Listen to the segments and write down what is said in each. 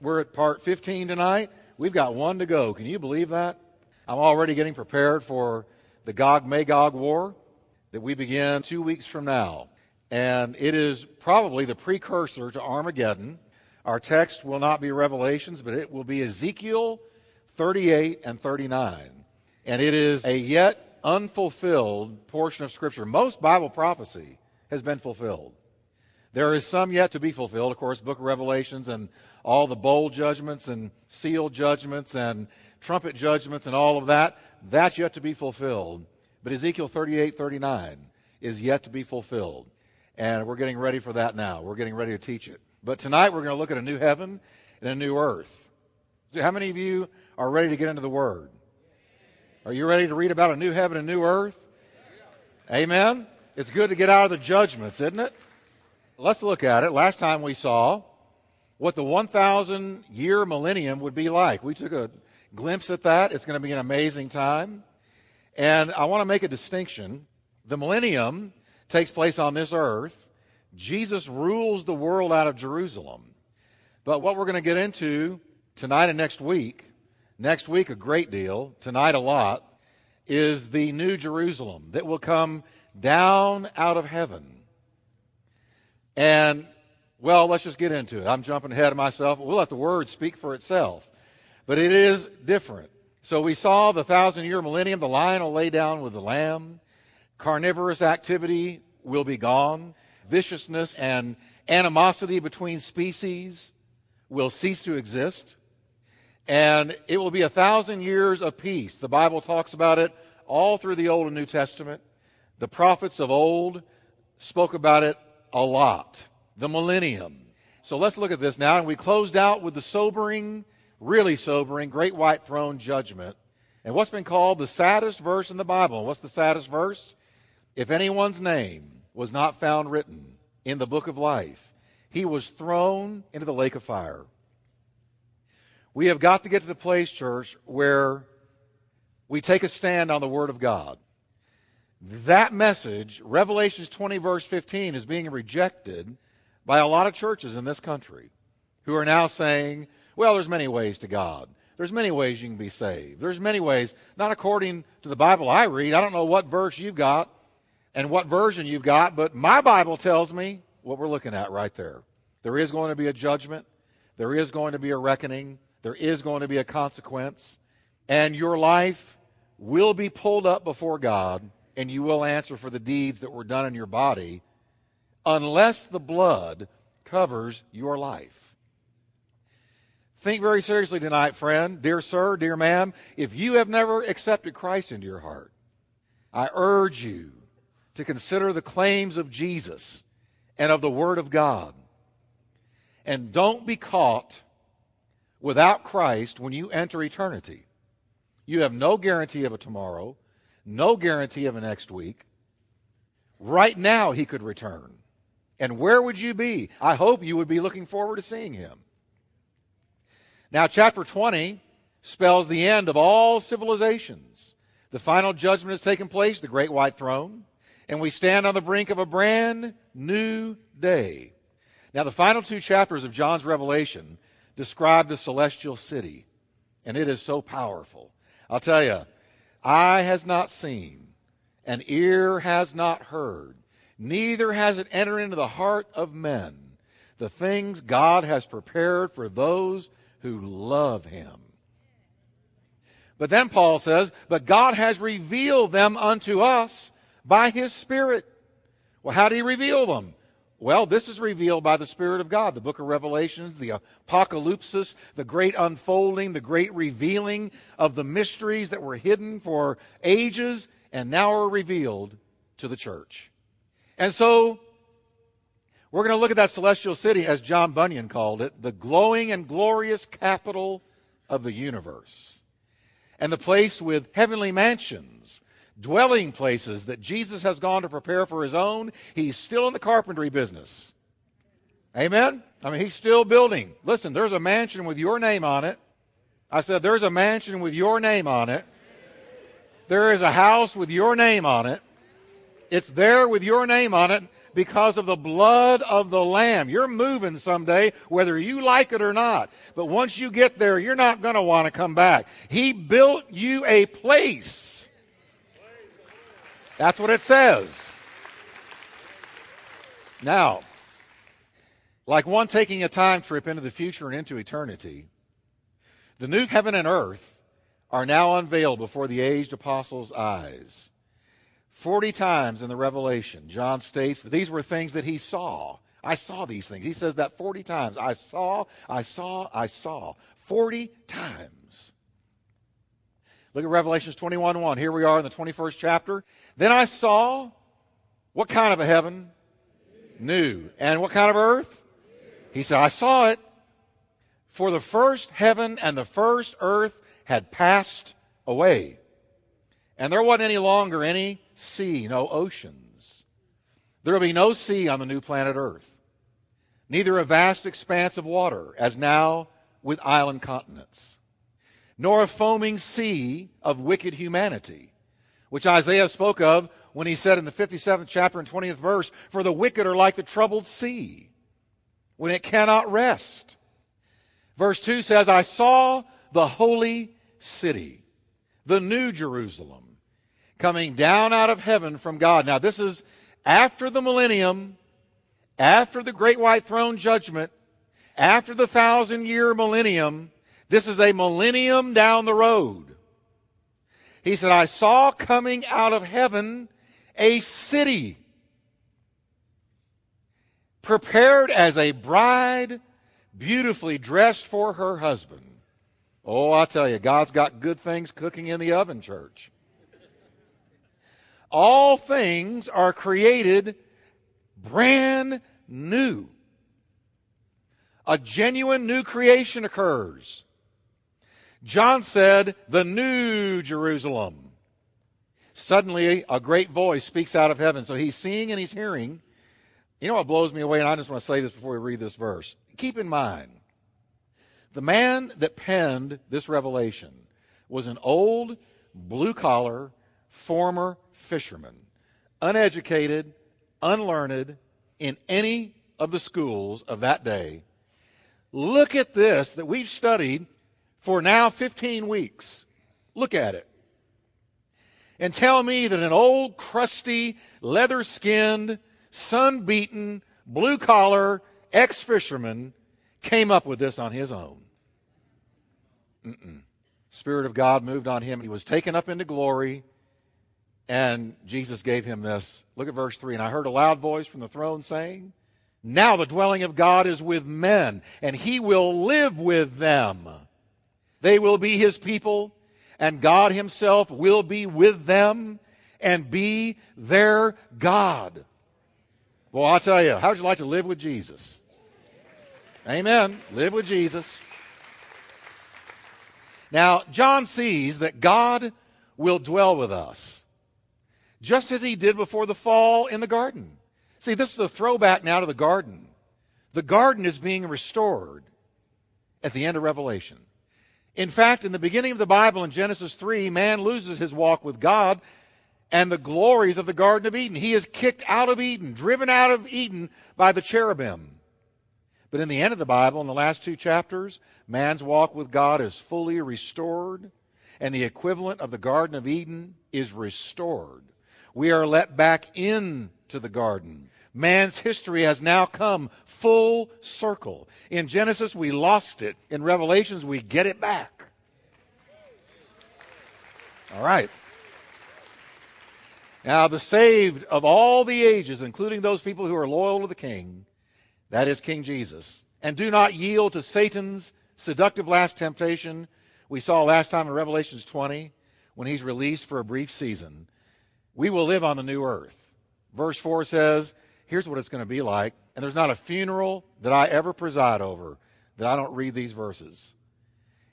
We're at part 15 tonight. We've got one to go. Can you believe that? I'm already getting prepared for the Gog Magog War that we begin two weeks from now. And it is probably the precursor to Armageddon. Our text will not be Revelations, but it will be Ezekiel 38 and 39. And it is a yet unfulfilled portion of Scripture. Most Bible prophecy has been fulfilled. There is some yet to be fulfilled, of course, book of Revelations and all the bowl judgments and seal judgments and trumpet judgments and all of that. That's yet to be fulfilled. But Ezekiel 38, 39 is yet to be fulfilled. And we're getting ready for that now. We're getting ready to teach it. But tonight we're going to look at a new heaven and a new earth. How many of you are ready to get into the Word? Are you ready to read about a new heaven and new earth? Amen. It's good to get out of the judgments, isn't it? Let's look at it. Last time we saw what the 1,000 year millennium would be like. We took a glimpse at that. It's going to be an amazing time. And I want to make a distinction. The millennium takes place on this earth. Jesus rules the world out of Jerusalem. But what we're going to get into tonight and next week, next week a great deal, tonight a lot, is the new Jerusalem that will come down out of heaven. And, well, let's just get into it. I'm jumping ahead of myself. We'll let the word speak for itself. But it is different. So we saw the thousand year millennium, the lion will lay down with the lamb. Carnivorous activity will be gone. Viciousness and animosity between species will cease to exist. And it will be a thousand years of peace. The Bible talks about it all through the Old and New Testament. The prophets of old spoke about it a lot. The millennium. So let's look at this now. And we closed out with the sobering, really sobering, great white throne judgment. And what's been called the saddest verse in the Bible. What's the saddest verse? If anyone's name was not found written in the book of life, he was thrown into the lake of fire. We have got to get to the place, church, where we take a stand on the Word of God. That message, Revelations 20, verse 15, is being rejected by a lot of churches in this country who are now saying, well, there's many ways to God. There's many ways you can be saved. There's many ways, not according to the Bible I read. I don't know what verse you've got and what version you've got, but my Bible tells me what we're looking at right there. There is going to be a judgment. There is going to be a reckoning. There is going to be a consequence. And your life will be pulled up before God and you will answer for the deeds that were done in your body unless the blood covers your life. Think very seriously tonight, friend, dear sir, dear ma'am. If you have never accepted Christ into your heart, I urge you to consider the claims of Jesus and of the Word of God. And don't be caught without Christ when you enter eternity. You have no guarantee of a tomorrow no guarantee of a next week. Right now, he could return. And where would you be? I hope you would be looking forward to seeing him. Now, chapter 20 spells the end of all civilizations. The final judgment has taken place, the great white throne, and we stand on the brink of a brand new day. Now, the final two chapters of John's Revelation describe the celestial city, and it is so powerful. I'll tell you, eye has not seen, and ear has not heard, neither has it entered into the heart of men the things God has prepared for those who love him. But then Paul says, But God has revealed them unto us by his Spirit. Well, how did he reveal them? Well, this is revealed by the Spirit of God. The book of Revelations, the apocalypsis, the great unfolding, the great revealing of the mysteries that were hidden for ages and now are revealed to the church. And so, we're going to look at that celestial city, as John Bunyan called it, the glowing and glorious capital of the universe. And the place with heavenly mansions dwelling places that Jesus has gone to prepare for his own. He's still in the carpentry business. Amen? I mean, he's still building. Listen, there's a mansion with your name on it. I said, there's a mansion with your name on it. There is a house with your name on it. It's there with your name on it. because of the blood of the Lamb. You're moving someday, whether you like it or not. But once you get there, you're not going to want to come back. He built you a place. That's what it says. Now, like one taking a time trip into the future and into eternity, the new heaven and earth are now unveiled before the aged apostles' eyes. Forty times in the Revelation, John states that these were things that he saw. I saw these things. He says that 40 times. I saw, I saw, I saw. 40 times. Look at Revelations 21 1. Here we are in the 21st chapter. Then I saw what kind of a heaven? New. And what kind of earth? He said, I saw it. For the first heaven and the first earth had passed away. And there wasn't any longer any sea, no oceans. There will be no sea on the new planet Earth, neither a vast expanse of water, as now with island continents, nor a foaming sea of wicked humanity, which Isaiah spoke of when he said in the 57th chapter and 20th verse, For the wicked are like the troubled sea, when it cannot rest. Verse 2 says, I saw the holy city, the new Jerusalem, coming down out of heaven from God. Now, this is after the millennium, after the great white throne judgment, after the thousand year millennium. This is a millennium down the road. He said, I saw coming out of heaven a city prepared as a bride beautifully dressed for her husband. Oh, I tell you, God's got good things cooking in the oven, church. All things are created brand new. A genuine new creation occurs. John said, the new Jerusalem. Suddenly, a great voice speaks out of heaven. So he's seeing and he's hearing. You know what blows me away? And I just want to say this before we read this verse. Keep in mind, the man that penned this revelation was an old, blue collar, former fisherman, uneducated, unlearned in any of the schools of that day. Look at this that we've studied for now 15 weeks. Look at it. And tell me that an old, crusty, leather skinned, sun beaten, blue collar ex fisherman came up with this on his own. Mm-mm. Spirit of God moved on him. He was taken up into glory, and Jesus gave him this. Look at verse 3. And I heard a loud voice from the throne saying, Now the dwelling of God is with men, and he will live with them. They will be his people, and God himself will be with them and be their God. Well, I'll tell you, how would you like to live with Jesus? Amen. Live with Jesus. Now, John sees that God will dwell with us, just as he did before the fall in the garden. See, this is a throwback now to the garden. The garden is being restored at the end of Revelation. In fact, in the beginning of the Bible in Genesis 3, man loses his walk with God and the glories of the Garden of Eden. He is kicked out of Eden, driven out of Eden by the cherubim. But in the end of the Bible, in the last two chapters, man's walk with God is fully restored, and the equivalent of the Garden of Eden is restored. We are let back into the garden. Man's history has now come full circle. In Genesis, we lost it. In Revelations, we get it back. All right. Now, the saved of all the ages, including those people who are loyal to the king, that is King Jesus. And do not yield to Satan's seductive last temptation we saw last time in Revelations 20 when he's released for a brief season. We will live on the new earth. Verse 4 says, here's what it's going to be like. And there's not a funeral that I ever preside over that I don't read these verses.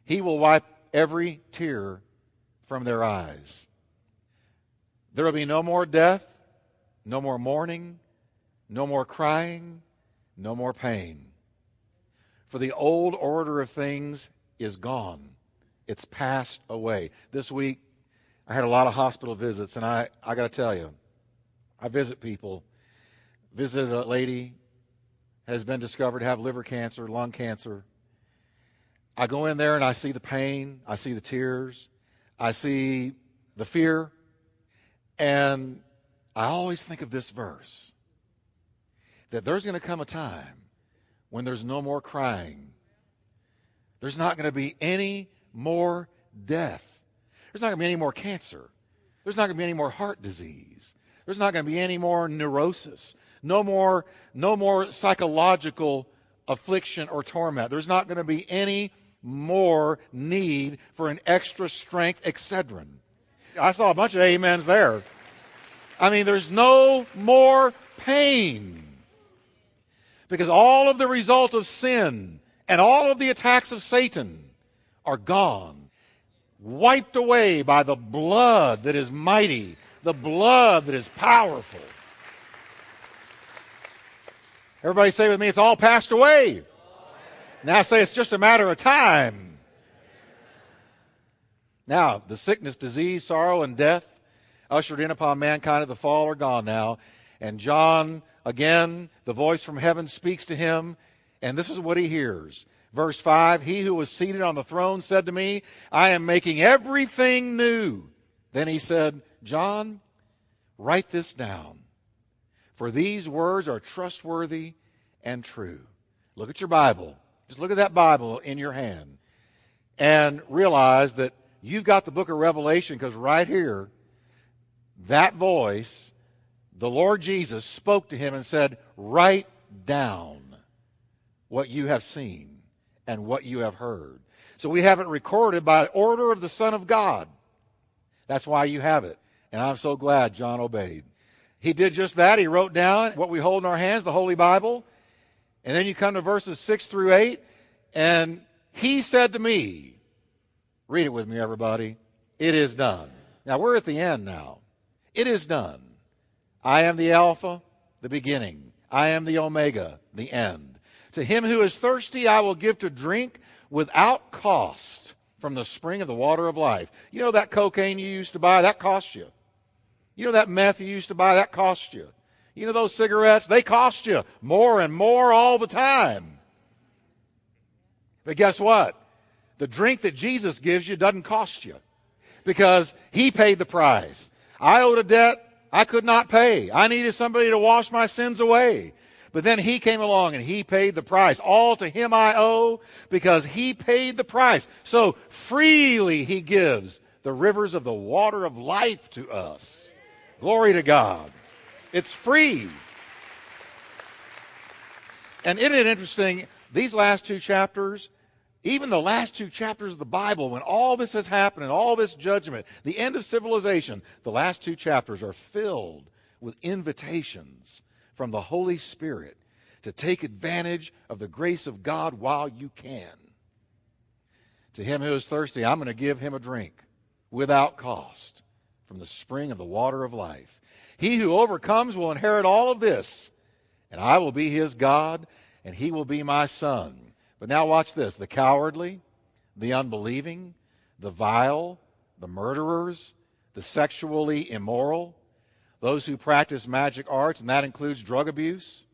He will wipe every tear from their eyes. There will be no more death, no more mourning, no more crying, no more pain. For the old order of things is gone, it's passed away. This week, I had a lot of hospital visits, and I, I got to tell you, I visit people visited a lady has been discovered to have liver cancer, lung cancer. I go in there and I see the pain, I see the tears, I see the fear, and I always think of this verse that there's going to come a time when there's no more crying. There's not going to be any more death. There's not going to be any more cancer. There's not going to be any more heart disease. There's not going to be any more neurosis. No more, no more psychological affliction or torment. There's not going to be any more need for an extra strength Excedrin. I saw a bunch of amens there. I mean, there's no more pain. Because all of the result of sin and all of the attacks of Satan are gone, wiped away by the blood that is mighty, the blood that is powerful. Everybody say with me, it's all passed away. Now say it's just a matter of time. Now, the sickness, disease, sorrow, and death ushered in upon mankind at the fall are gone now. And John, again, the voice from heaven speaks to him, and this is what he hears. Verse 5 He who was seated on the throne said to me, I am making everything new. Then he said, John, write this down, for these words are trustworthy and true. Look at your Bible. Just look at that Bible in your hand and realize that you've got the book of Revelation because right here, that voice, the Lord Jesus, spoke to him and said, Write down what you have seen and what you have heard. So we have it recorded by order of the Son of God. That's why you have it. And I'm so glad John obeyed. He did just that. He wrote down what we hold in our hands, the Holy Bible. And then you come to verses 6 through 8, and he said to me, read it with me, everybody, it is done. Now we're at the end now. It is done. I am the Alpha, the beginning. I am the Omega, the end. To him who is thirsty, I will give to drink without cost from the spring of the water of life. You know that cocaine you used to buy? That cost you. You know that meth you used to buy? That cost you. You know those cigarettes? They cost you more and more all the time. But guess what? The drink that Jesus gives you doesn't cost you because he paid the price. I owed a debt I could not pay. I needed somebody to wash my sins away. But then he came along and he paid the price. All to him I owe because he paid the price. So freely he gives the rivers of the water of life to us. Glory to God. It's free. And isn't it interesting? These last two chapters, even the last two chapters of the Bible, when all this has happened and all this judgment, the end of civilization, the last two chapters are filled with invitations from the Holy Spirit to take advantage of the grace of God while you can. To him who is thirsty, I'm going to give him a drink without cost from the spring of the water of life. He who overcomes will inherit all of this, and I will be his God, and he will be my son. But now watch this the cowardly, the unbelieving, the vile, the murderers, the sexually immoral, those who practice magic arts, and that includes drug abuse.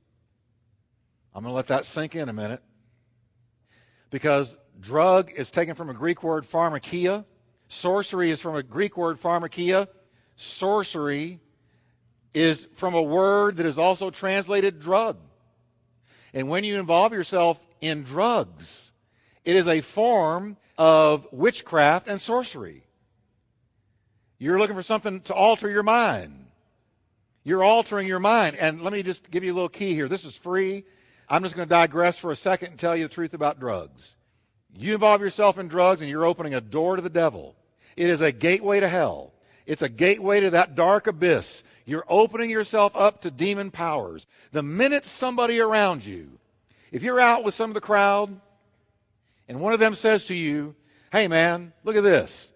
I'm going to let that sink in a minute. Because drug is taken from a Greek word pharmakeia. Sorcery is from a Greek word pharmakeia. Sorcery is from a word that is also translated drug. And when you involve yourself in drugs, it is a form of witchcraft and sorcery. You're looking for something to alter your mind. You're altering your mind. And let me just give you a little key here. This is free. I'm just going to digress for a second and tell you the truth about drugs. You involve yourself in drugs and you're opening a door to the devil. It is a gateway to hell. It's a gateway to that dark abyss you're opening yourself up to demon powers. The minute somebody around you, if you're out with some of the crowd and one of them says to you, Hey man, look at this.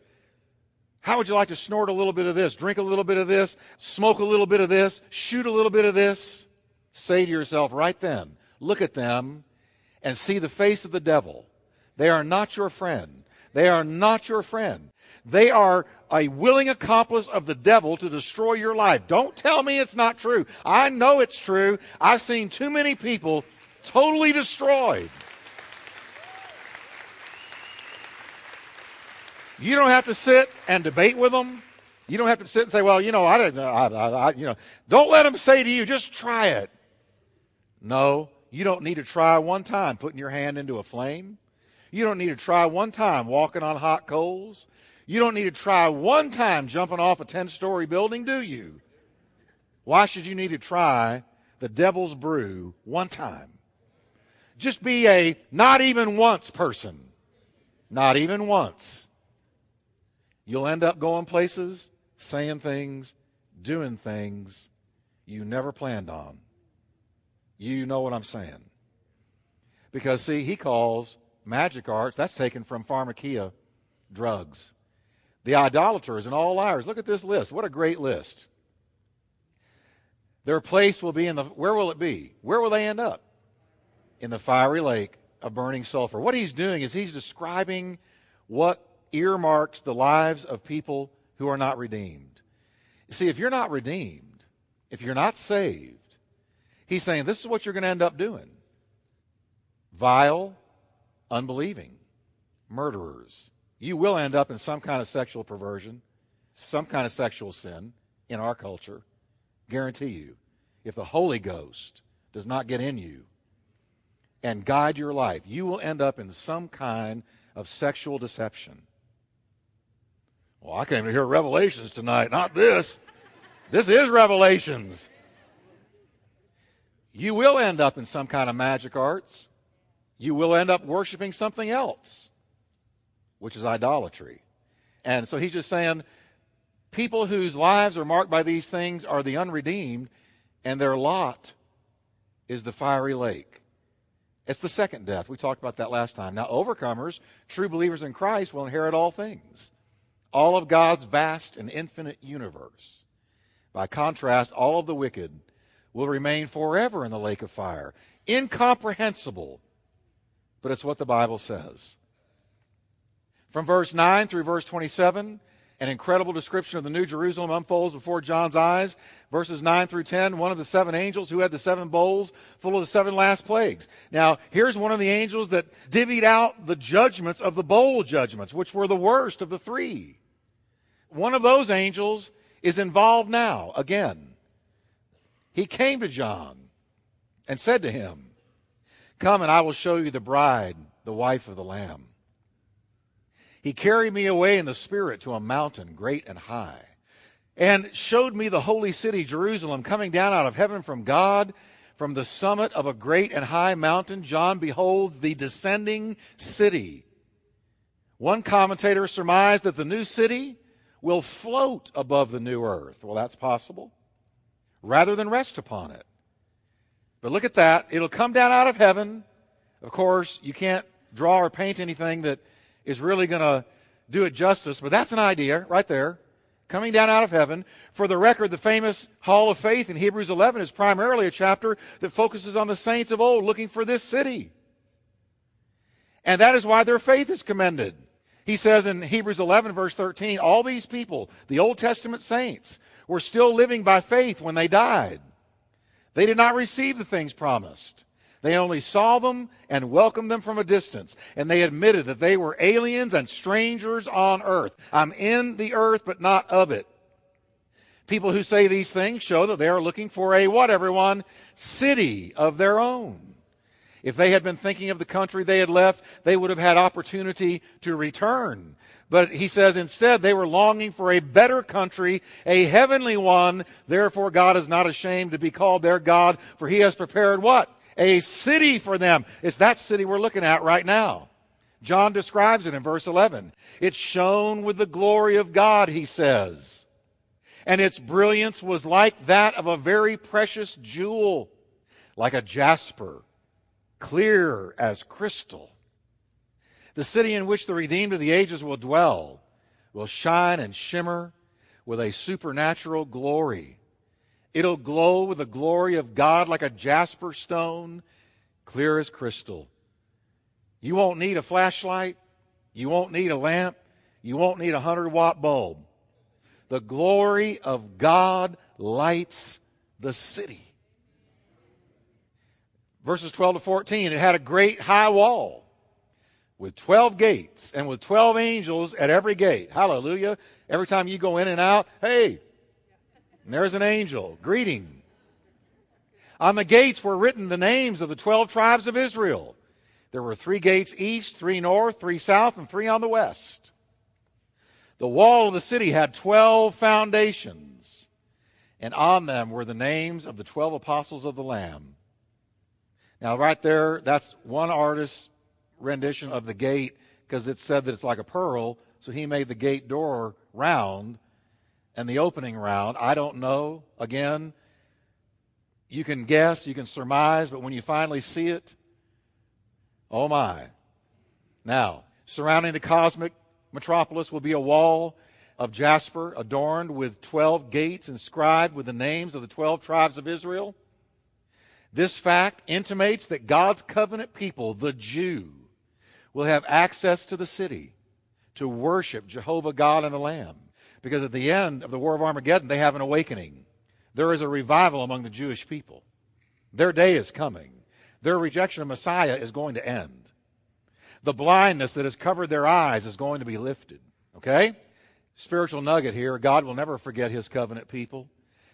How would you like to snort a little bit of this, drink a little bit of this, smoke a little bit of this, shoot a little bit of this? Say to yourself right then, look at them and see the face of the devil. They are not your friend. They are not your friend. They are a willing accomplice of the devil to destroy your life. Don't tell me it's not true. I know it's true. I've seen too many people totally destroyed. You don't have to sit and debate with them. You don't have to sit and say, well, you know, I didn't, I, I, I, you know, don't let them say to you, just try it. No, you don't need to try one time putting your hand into a flame. You don't need to try one time walking on hot coals. You don't need to try one time jumping off a 10 story building, do you? Why should you need to try the devil's brew one time? Just be a not even once person. Not even once. You'll end up going places saying things, doing things you never planned on. You know what I'm saying. Because, see, he calls magic arts, that's taken from pharmakeia, drugs. The idolaters and all liars. Look at this list. What a great list. Their place will be in the, where will it be? Where will they end up? In the fiery lake of burning sulfur. What he's doing is he's describing what earmarks the lives of people who are not redeemed. See, if you're not redeemed, if you're not saved, he's saying this is what you're going to end up doing vile, unbelieving, murderers. You will end up in some kind of sexual perversion, some kind of sexual sin in our culture. Guarantee you. If the Holy Ghost does not get in you and guide your life, you will end up in some kind of sexual deception. Well, I came to hear Revelations tonight, not this. This is Revelations. You will end up in some kind of magic arts. You will end up worshiping something else, which is idolatry. And so he's just saying people whose lives are marked by these things are the unredeemed, and their lot is the fiery lake. It's the second death. We talked about that last time. Now, overcomers, true believers in Christ, will inherit all things all of God's vast and infinite universe. By contrast, all of the wicked will remain forever in the lake of fire. Incomprehensible, but it's what the Bible says. From verse 9 through verse 27, an incredible description of the New Jerusalem unfolds before John's eyes. Verses 9 through 10, one of the seven angels who had the seven bowls full of the seven last plagues. Now, here's one of the angels that divvied out the judgments of the bowl judgments, which were the worst of the three. One of those angels is involved now again. He came to John and said to him, Come and I will show you the bride, the wife of the Lamb. He carried me away in the Spirit to a mountain great and high, and showed me the holy city, Jerusalem, coming down out of heaven from God. From the summit of a great and high mountain, John beholds the descending city. One commentator surmised that the new city will float above the new earth. Well, that's possible. Rather than rest upon it. But look at that. It'll come down out of heaven. Of course, you can't draw or paint anything that is really going to do it justice, but that's an idea right there. Coming down out of heaven. For the record, the famous Hall of Faith in Hebrews 11 is primarily a chapter that focuses on the saints of old looking for this city. And that is why their faith is commended. He says in Hebrews 11, verse 13, all these people, the Old Testament saints, were still living by faith when they died. They did not receive the things promised. They only saw them and welcomed them from a distance. And they admitted that they were aliens and strangers on earth. I'm in the earth, but not of it. People who say these things show that they are looking for a what, everyone? City of their own. If they had been thinking of the country they had left, they would have had opportunity to return. But he says instead they were longing for a better country, a heavenly one. Therefore God is not ashamed to be called their God, for he has prepared what? A city for them. It's that city we're looking at right now. John describes it in verse 11. It shone with the glory of God, he says. And its brilliance was like that of a very precious jewel, like a jasper clear as crystal. The city in which the redeemed of the ages will dwell will shine and shimmer with a supernatural glory. It'll glow with the glory of God like a jasper stone, clear as crystal. You won't need a flashlight. You won't need a lamp. You won't need a 100 watt bulb. The glory of God lights the city. Verses 12 to 14, it had a great high wall with 12 gates and with 12 angels at every gate. Hallelujah. Every time you go in and out, hey, there's an angel. Greeting. On the gates were written the names of the 12 tribes of Israel. There were three gates east, three north, three south, and three on the west. The wall of the city had 12 foundations, and on them were the names of the 12 apostles of the Lamb. Now, right there, that's one artist's rendition of the gate because it said that it's like a pearl, so he made the gate door round and the opening round. I don't know. Again, you can guess, you can surmise, but when you finally see it, oh my. Now, surrounding the cosmic metropolis will be a wall of jasper adorned with 12 gates inscribed with the names of the 12 tribes of Israel. This fact intimates that God's covenant people, the Jew, will have access to the city to worship Jehovah God and the Lamb. Because at the end of the War of Armageddon, they have an awakening. There is a revival among the Jewish people. Their day is coming. Their rejection of Messiah is going to end. The blindness that has covered their eyes is going to be lifted. Okay? Spiritual nugget here God will never forget his covenant people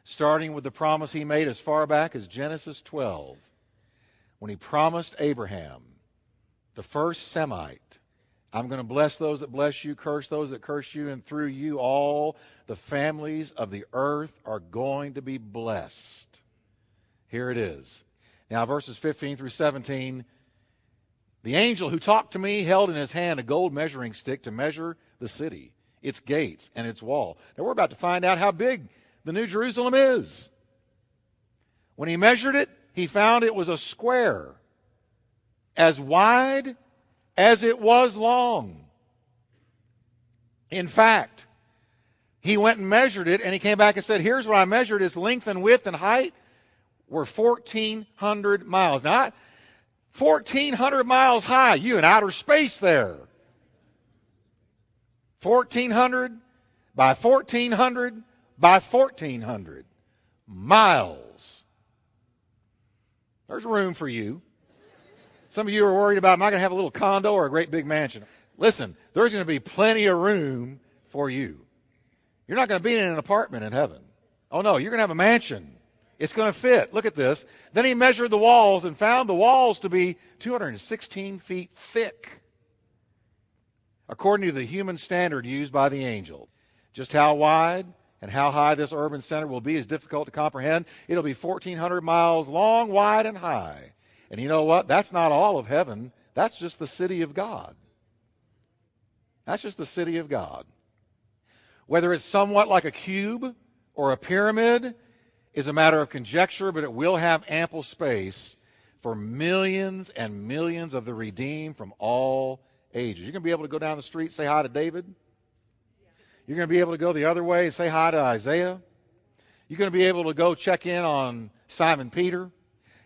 starting with the promise he made as far back as Genesis 12, when he promised Abraham, the first Semite, I'm going to bless those that bless you, curse those that curse you, and through you all the families of the earth are going to be blessed. Here it is. Now, verses 15 through 17. The angel who talked to me held in his hand a gold measuring stick to measure the city, its gates, and its wall. Now, we're about to find out how big the New Jerusalem is. When he measured it, he found it was a square, as wide as it was long. In fact, he went and measured it, and he came back and said, Here's what I measured its length and width and height were 1,400 miles. Now, 1,400 miles high. You in outer space there. 1,400 by 1,400 by 1,400 miles. There's room for you. Some of you are worried about, am I going to have a little condo or a great big mansion? Listen, there's going to be plenty of room for you. You're not going to be in an apartment in heaven. Oh no, you're going to have a mansion. It's going to fit. Look at this. Then he measured the walls and found the walls to be 216 feet thick, according to the human standard used by the angel. Just how wide? And how high this urban center will be is difficult to comprehend. It'll be 1,400 miles long, wide, and high. And you know what? That's not all of heaven. That's just the city of God. That's just the city of God. Whether it's somewhat like a cube or a pyramid is a matter of conjecture, but it will have ample space for millions and millions of the redeemed from all ages. You're going to be able to go down the street, say hi to David. You're going to be able to go the other way and say hi to Isaiah. You're going to be able to go check in on Simon Peter.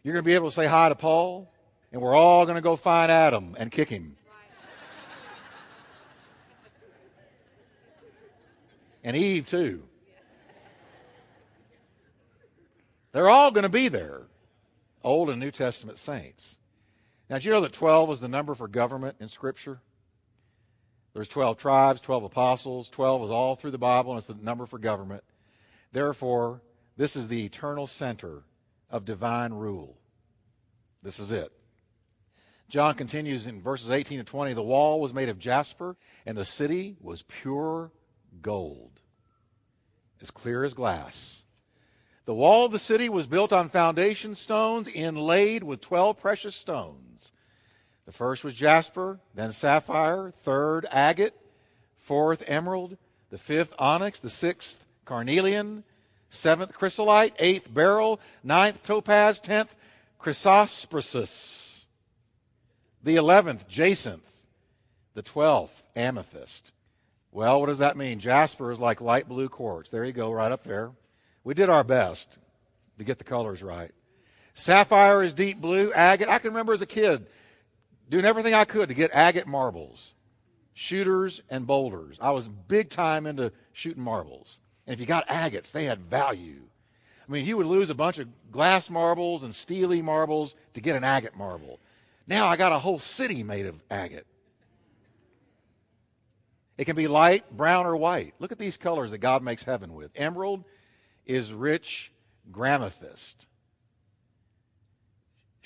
You're going to be able to say hi to Paul. And we're all going to go find Adam and kick him. and Eve, too. They're all going to be there, Old and New Testament saints. Now, did you know that 12 is the number for government in Scripture? There's 12 tribes, 12 apostles. 12 is all through the Bible, and it's the number for government. Therefore, this is the eternal center of divine rule. This is it. John continues in verses 18 to 20 the wall was made of jasper, and the city was pure gold, as clear as glass. The wall of the city was built on foundation stones inlaid with 12 precious stones. The first was jasper, then sapphire, third agate, fourth emerald, the fifth onyx, the sixth carnelian, seventh chrysolite, eighth beryl, ninth topaz, tenth chrysoprasus, the eleventh jacinth, the twelfth amethyst. Well, what does that mean? Jasper is like light blue quartz. There you go, right up there. We did our best to get the colors right. Sapphire is deep blue. Agate, I can remember as a kid doing everything I could to get agate marbles. shooters and boulders. I was big time into shooting marbles. And if you got agates, they had value. I mean, you would lose a bunch of glass marbles and steely marbles to get an agate marble. Now I got a whole city made of agate. It can be light, brown, or white. Look at these colors that God makes heaven with. Emerald is rich gramethyst.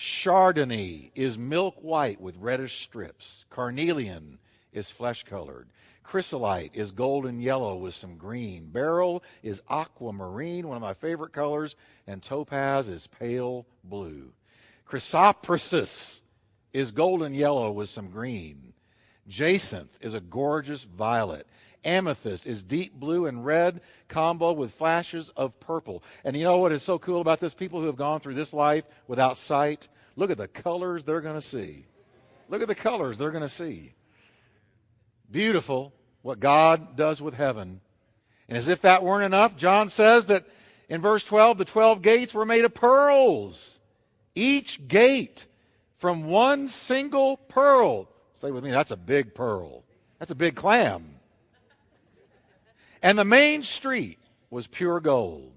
Sardonyx is milk white with reddish strips. Carnelian is flesh colored. Chrysolite is golden yellow with some green. Beryl is aquamarine, one of my favorite colors. And topaz is pale blue. Chrysoprasus is golden yellow with some green. Jacinth is a gorgeous violet. Amethyst is deep blue and red combo with flashes of purple. And you know what is so cool about this? People who have gone through this life without sight, look at the colors they're going to see. Look at the colors they're going to see. Beautiful what God does with heaven. And as if that weren't enough, John says that in verse 12, the 12 gates were made of pearls. Each gate from one single pearl. Say with me, that's a big pearl. That's a big clam. And the main street was pure gold,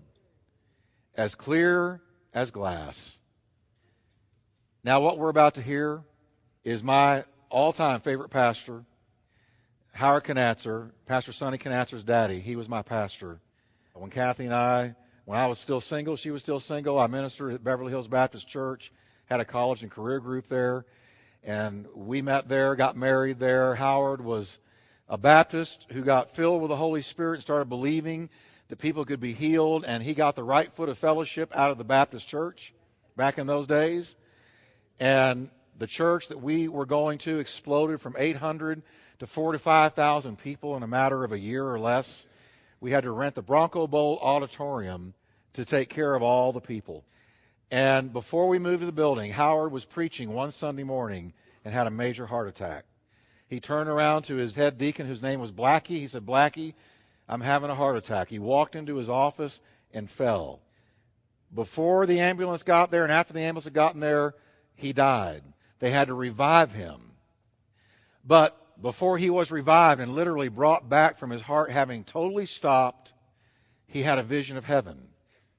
as clear as glass. Now, what we're about to hear is my all time favorite pastor, Howard Conatser, Pastor Sonny Conatser's daddy. He was my pastor. When Kathy and I, when I was still single, she was still single. I ministered at Beverly Hills Baptist Church, had a college and career group there, and we met there, got married there. Howard was a Baptist who got filled with the Holy Spirit and started believing that people could be healed, and he got the right foot of fellowship out of the Baptist church back in those days. And the church that we were going to exploded from 800 to 45,000 people in a matter of a year or less. We had to rent the Bronco Bowl Auditorium to take care of all the people. And before we moved to the building, Howard was preaching one Sunday morning and had a major heart attack. He turned around to his head deacon, whose name was Blackie. He said, Blackie, I'm having a heart attack. He walked into his office and fell. Before the ambulance got there and after the ambulance had gotten there, he died. They had to revive him. But before he was revived and literally brought back from his heart having totally stopped, he had a vision of heaven.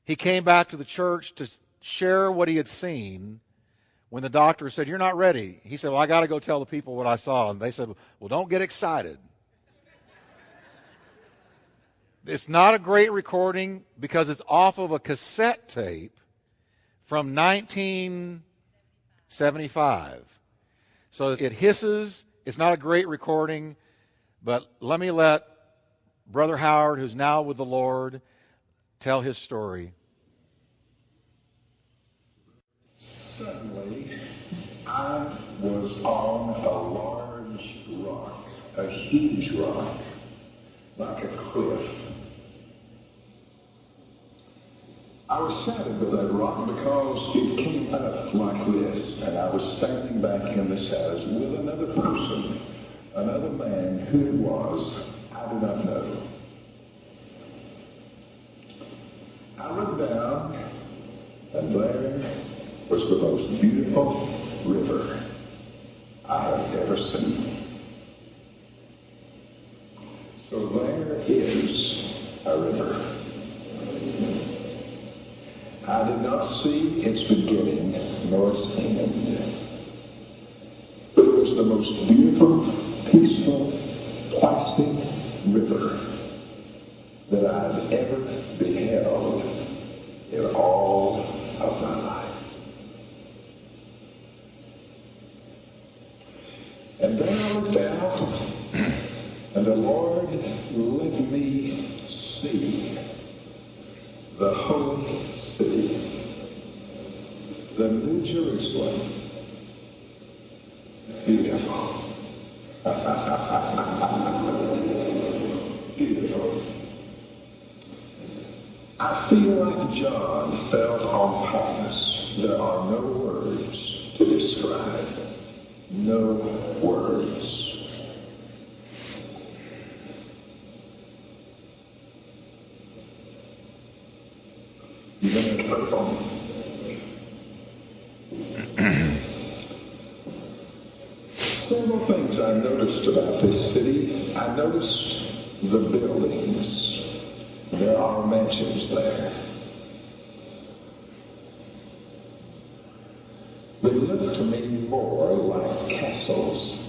He came back to the church to share what he had seen when the doctor said, You're not ready, he said, Well, I got to go tell the people what I saw. And they said, Well, don't get excited. it's not a great recording because it's off of a cassette tape from 1975. So it hisses. It's not a great recording, but let me let Brother Howard, who's now with the Lord, tell his story. Suddenly, I was on a large rock, a huge rock, like a cliff. I was saddened with that rock because it came up like this, and I was standing back in the shadows with another person, another man. Who it was, I do not know. I looked down, and there was the most beautiful river I have ever seen. So there is a river. I did not see its beginning nor its end. It was the most beautiful, peaceful, placid river that I've ever beheld in all of my life. And then I looked out, and the Lord let me see the holy city, the New Jerusalem. Beautiful. Beautiful. I feel like John felt on Patmos. There are no words to describe no words. You going to pray for me? Several things things I noticed about this city. I noticed the buildings. There are mansions there. They look to me more like castles.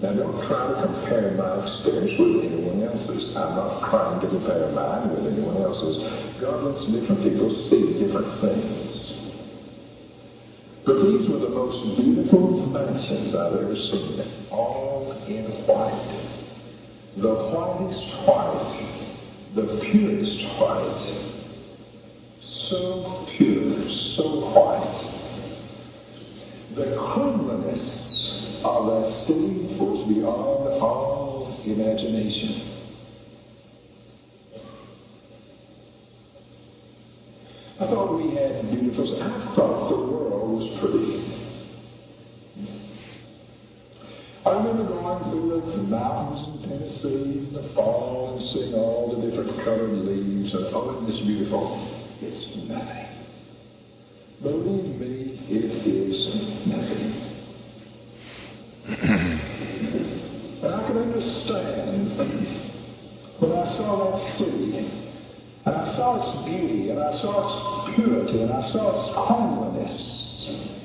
Now don't try to compare my experience with anyone else's. I'm not trying to compare mine with anyone else's. God lets different people see different things. But these were the most beautiful mansions I've ever seen, all white. The whitest white, the purest white. So pure, so white. The cleanliness of that city was beyond all imagination. I thought we had beautiful. I thought the world was pretty. Through the mountains in Tennessee in the fall and seeing all the different colored leaves and oh, isn't this beautiful? It's nothing. Believe me, it is nothing. and I can understand when I saw that city and I saw its beauty, and I saw its purity, and I saw its cleanliness.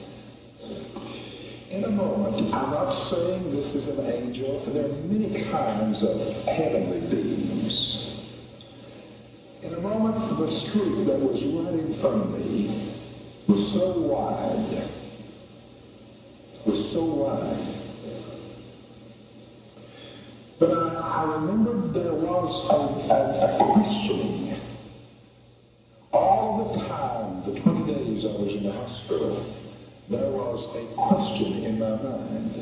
In a moment, I'm not saying this is an angel, for there are many kinds of heavenly beings. In a moment, the street that was right in front of me was so wide, was so wide. But I, I there was a, a, a questioning all the time, the 20 days I was in the hospital, there was a question in my mind.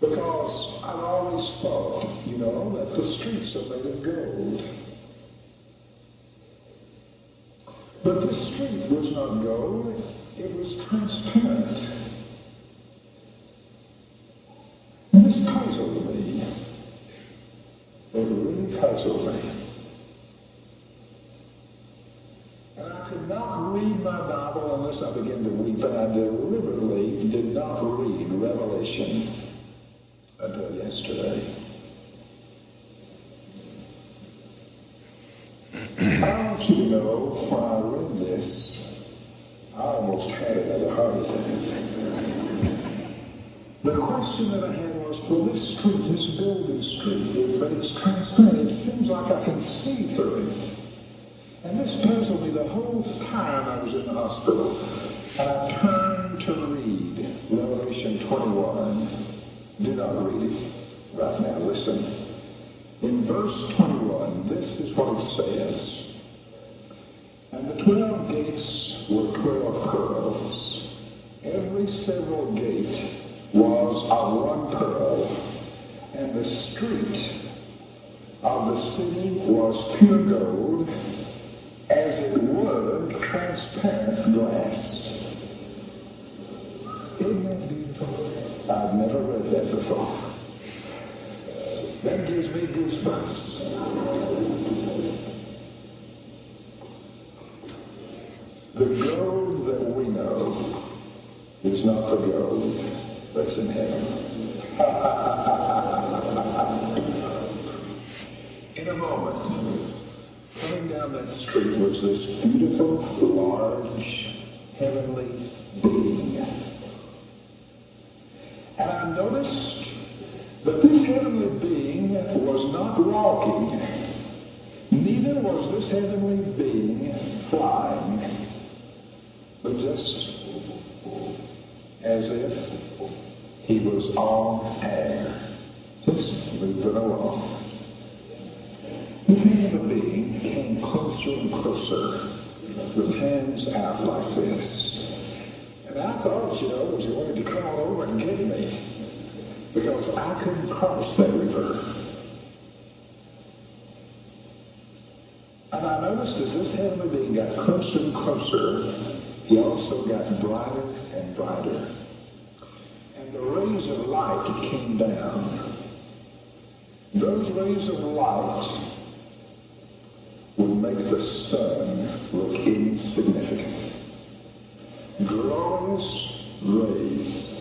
Because I'd always thought, you know, that the streets are made of gold. But the street was not gold, it was transparent. And this puzzled me. It really puzzled me. And I could not read my Bible I began to weep, and I deliberately did not read Revelation until yesterday. I want you to know when I read this, I almost had another heart attack. The question that I had was, well, this street, this building street, but it's transparent. It seems like I can see through it. And this puzzled me the whole time I was in the hospital. And I turned to read Revelation 21. Do not read it right now. Listen. In verse 21, this is what it says. And the twelve gates were twelve pearls. Every several gate was of one pearl. And the street of the city was pure gold as it were, transparent glass. Isn't that beautiful? I've never read that before. That gives me goosebumps. The gold that we know is not the gold that's in heaven. in a moment, That street was this beautiful, large, heavenly being. And I noticed that this heavenly being was not walking, neither was this heavenly being flying, but just as if he was on air, just moving along. Heavenly being came closer and closer with hands out like this. And I thought, you know, it was he wanted to on over and get me because I couldn't cross that river. And I noticed as this heavenly being got closer and closer, he also got brighter and brighter. And the rays of light came down. Those rays of light make the sun look insignificant. Glorious rays.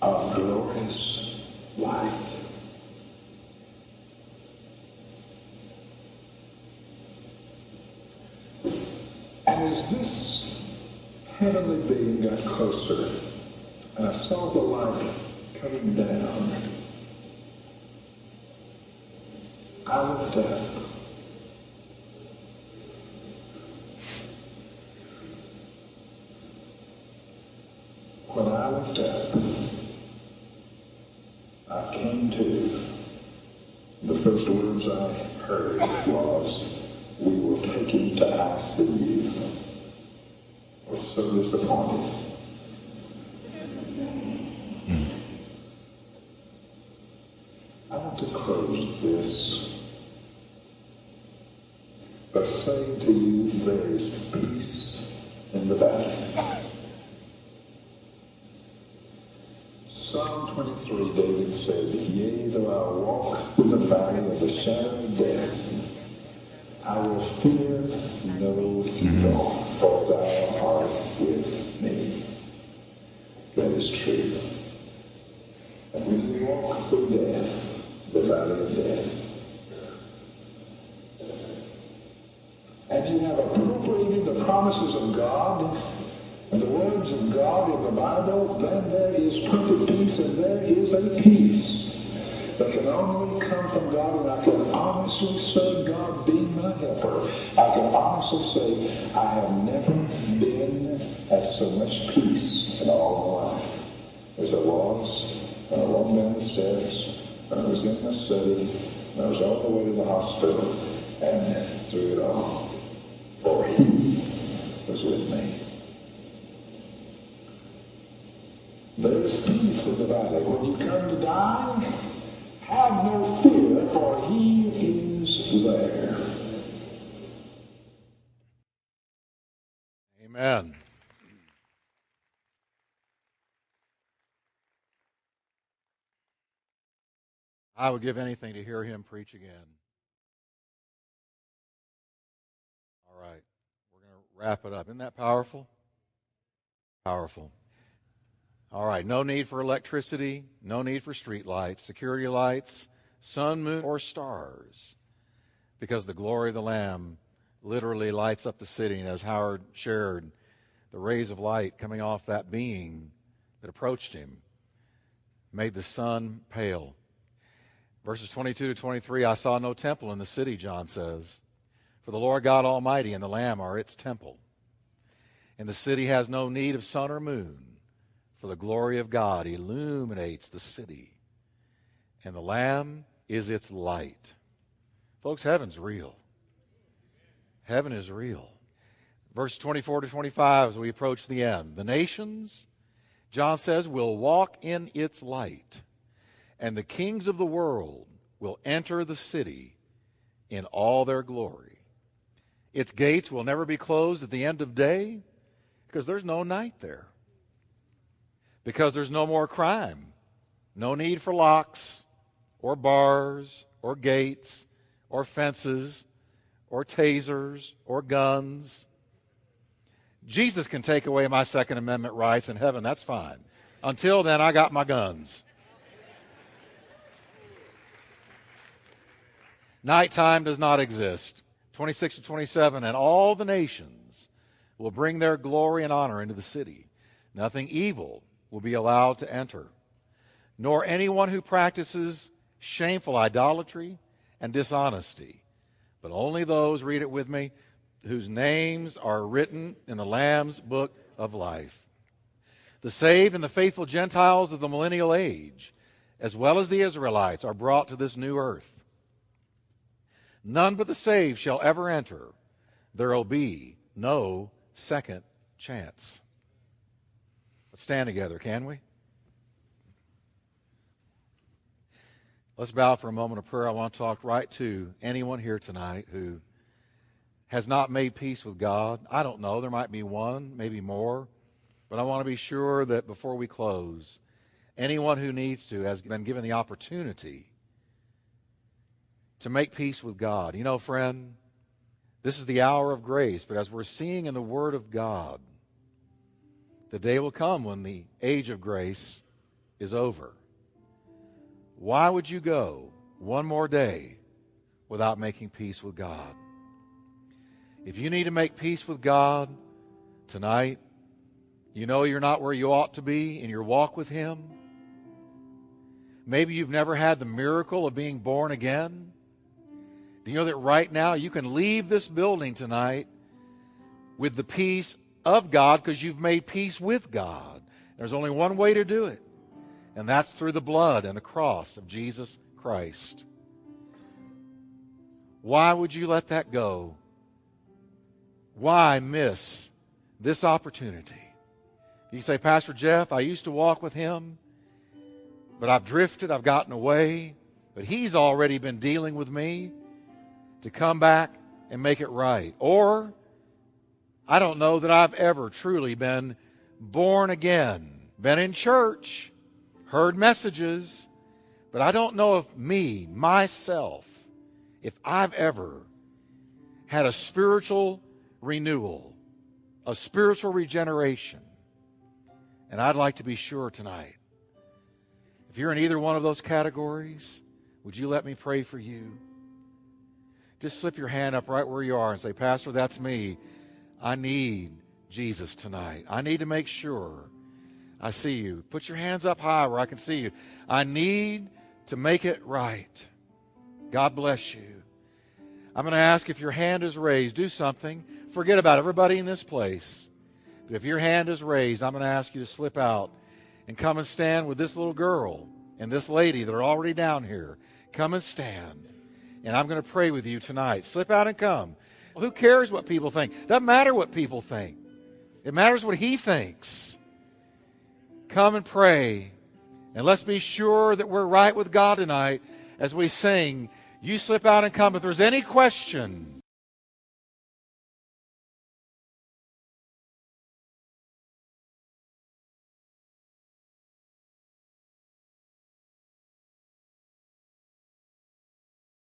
of glorious light. And as this heavenly being got closer, and I saw the light coming down, Up. When I looked up, I came to. The first words I heard was, we will take him to ICU. I was so disappointed. I want to close this by saying to you there is peace in the valley. Psalm 23, David said, Yea, though I walk through the valley of the shadow of death, I will fear no evil, for thou art with me. That is true. And when you walk through death, the valley of death, and you have appropriated the promises of God and the words of God in the Bible, then there is perfect peace and there is a peace that can only come from God. And I can honestly say, God being my helper, I can honestly say, I have never been at so much peace in all my life as I was when I walked down the steps, when I was in my study, when I was on the way to the hospital, and through it all. Was with me. There's peace in the valley. When you come to die, have no fear, for he is there. Amen. I would give anything to hear him preach again. Wrap it up. Isn't that powerful? Powerful. All right. No need for electricity. No need for street lights, security lights, sun, moon, or stars. Because the glory of the Lamb literally lights up the city. And as Howard shared, the rays of light coming off that being that approached him made the sun pale. Verses 22 to 23 I saw no temple in the city, John says. For the Lord God Almighty and the Lamb are its temple. And the city has no need of sun or moon, for the glory of God illuminates the city, and the Lamb is its light. Folks, heaven's real. Heaven is real. Verse 24 to 25 as we approach the end. The nations, John says, will walk in its light and the kings of the world will enter the city in all their glory. Its gates will never be closed at the end of day because there's no night there. Because there's no more crime, no need for locks or bars or gates or fences or tasers or guns. Jesus can take away my Second Amendment rights in heaven, that's fine. Until then, I got my guns. Nighttime does not exist. 26 to 27, and all the nations will bring their glory and honor into the city. Nothing evil will be allowed to enter, nor anyone who practices shameful idolatry and dishonesty, but only those, read it with me, whose names are written in the Lamb's book of life. The saved and the faithful Gentiles of the millennial age, as well as the Israelites, are brought to this new earth. None but the saved shall ever enter. There will be no second chance. Let's stand together, can we? Let's bow for a moment of prayer. I want to talk right to anyone here tonight who has not made peace with God. I don't know. There might be one, maybe more. But I want to be sure that before we close, anyone who needs to has been given the opportunity to make peace with God. You know, friend, this is the hour of grace, but as we're seeing in the Word of God, the day will come when the age of grace is over. Why would you go one more day without making peace with God? If you need to make peace with God tonight, you know you're not where you ought to be in your walk with Him. Maybe you've never had the miracle of being born again. Do you know that right now you can leave this building tonight with the peace of God because you've made peace with God? There's only one way to do it, and that's through the blood and the cross of Jesus Christ. Why would you let that go? Why miss this opportunity? You say, Pastor Jeff, I used to walk with him, but I've drifted, I've gotten away, but he's already been dealing with me to come back and make it right. Or, I don't know that I've ever truly been born again, been in church, heard messages, but I don't know if me, myself, if I've ever had a spiritual renewal, a spiritual regeneration. And I'd like to be sure tonight. If you're in either one of those categories, would you let me pray for you? Just slip your hand up right where you are and say, Pastor, that's me. I need Jesus tonight. I need to make sure I see you. Put your hands up high where I can see you. I need to make it right. God bless you. I'm going to ask if your hand is raised, do something. Forget about everybody in this place. But if your hand is raised, I'm going to ask you to slip out and come and stand with this little girl and this lady that are already down here. Come and stand. And I'm going to pray with you tonight. Slip out and come. Who cares what people think? Doesn't matter what people think. It matters what he thinks. Come and pray. And let's be sure that we're right with God tonight as we sing. You slip out and come. If there's any question,